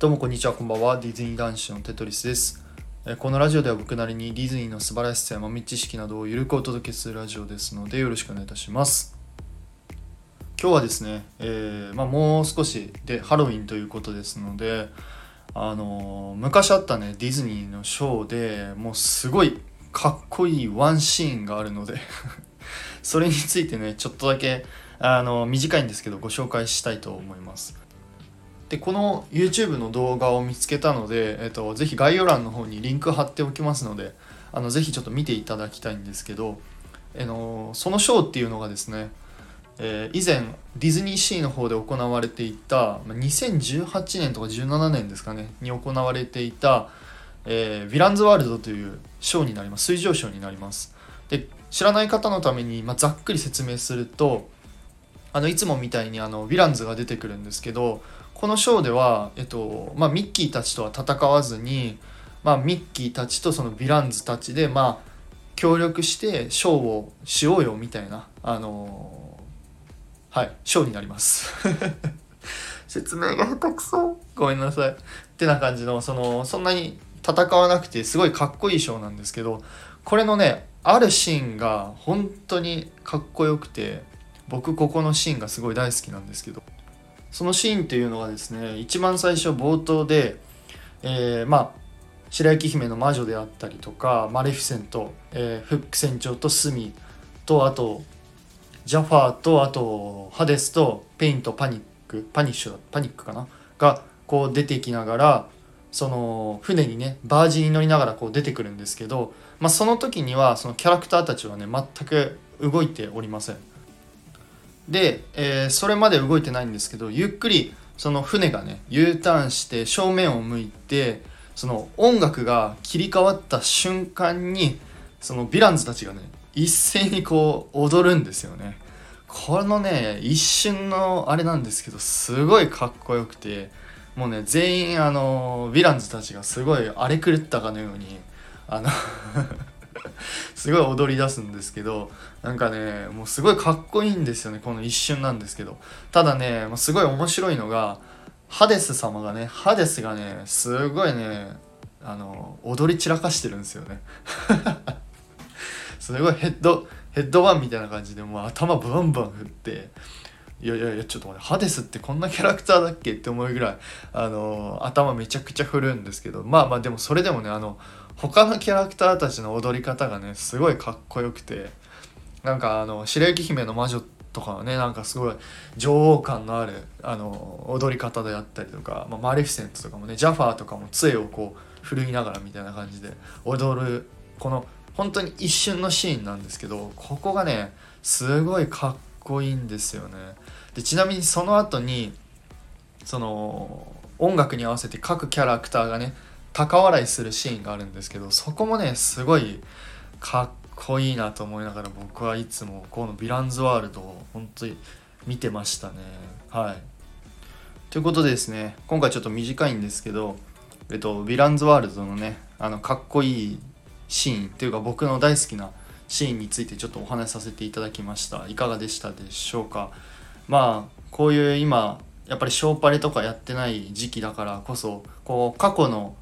どうもこんにちは、こんばんは。ディズニー男子のテトリスです。えこのラジオでは僕なりにディズニーの素晴らしさや豆知識などをゆるくお届けするラジオですのでよろしくお願いいたします。今日はですね、えーまあ、もう少しでハロウィンということですので、あのー昔あったね、ディズニーのショーでもうすごいかっこいいワンシーンがあるので それについてね、ちょっとだけあの短いんですけどご紹介したいと思います。でこの YouTube の動画を見つけたので、えっと、ぜひ概要欄の方にリンク貼っておきますのであのぜひちょっと見ていただきたいんですけど、あのそのショーっていうのがですね、えー以前ディズニーシーの方で行われていた2018年とか17年ですかねに行われていた、えーヴィランズワールドというショーになります。水上ショーになります。で知らない方のために、まあ、ざっくり説明するとあのいつもみたいにあのヴィランズが出てくるんですけどこのショーでは、えっとまあ、ミッキーたちとは戦わずに、まあ、ミッキーたちとそのヴィランズたちで、まあ、協力してショーをしようよみたいな、あのーはい、ショーになります。説明が下手くそごめんなさい。ってな感じのそのそんなに戦わなくてすごいかっこいいショーなんですけどこれのねあるシーンが本当にかっこよくて僕ここのシーンがすごい大好きなんですけどそのシーンっていうのがですね一番最初冒頭で、えーまあ白雪姫の魔女であったりとかマレフィセント、えーフック船長とスミーとあとジャファーとあとハデスとペインとパニックパニッシュパニックかな？がこう出てきながらその船にねバージに乗りながらこう出てくるんですけど、まあ、その時にはそのキャラクターたちはね全く動いておりません。で、えーそれまで動いてないんですけどゆっくりその船がね U ターンして正面を向いてその音楽が切り替わった瞬間にそのヴィランズたちがね一斉にこう踊るんですよね。このね一瞬のあれなんですけどすごいかっこよくてもうね全員あのヴィランズたちがすごい荒れ狂ったかのようにあの すごい踊り出すんですけどなんかねもうすごいかっこいいんですよねこの一瞬なんですけど。ただねもうすごい面白いのがハデス様がねハデスがねすごいねあの踊り散らかしてるんですよね。すごいヘッドヘッドバンみたいな感じでもう頭バンバン振っていやいやいやちょっと待ってハデスってこんなキャラクターだっけって思うぐらいあの頭めちゃくちゃ振るんですけどまあまあでもそれでもねあの他のキャラクターたちの踊り方がねすごいかっこよくてなんかあの白雪姫の魔女とかはねなんかすごい女王感のあるあの踊り方であったりとか、まあ、マレフィセントとかもねジャファーとかも杖をこう振るいながらみたいな感じで踊るこの本当に一瞬のシーンなんですけどここがねすごいかっこいいんですよね。でちなみにその後にその音楽に合わせて各キャラクターがね高笑いするシーンがあるんですけどそこもねすごいかっこいいなと思いながら僕はいつもこの「ヴィランズワールド」を本当に見てましたねはいということでですね今回ちょっと短いんですけどえっと、ヴィランズワールドのねあのかっこいいシーンっていうか僕の大好きなシーンについてちょっとお話しさせていただきました。いかがでしたでしょうか？まあこういう今やっぱりショーパレとかやってない時期だからこそこう過去の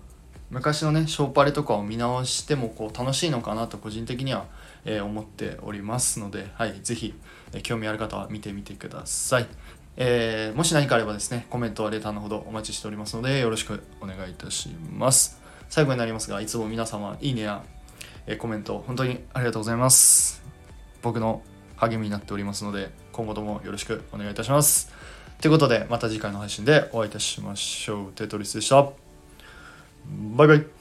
昔のねショーパレとかを見直してもこう楽しいのかなと個人的には、え思っておりますので、はい、ぜひ、興味ある方は見てみてください、えーもし何かあればですねコメントはレターのほどお待ちしておりますのでよろしくお願いいたします。最後になりますがいつも皆様いいねや、えコメント本当にありがとうございます。僕の励みになっておりますので今後ともよろしくお願いいたします。ということでまた次回の配信でお会いいたしましょう。テトリスでした。バイバイ。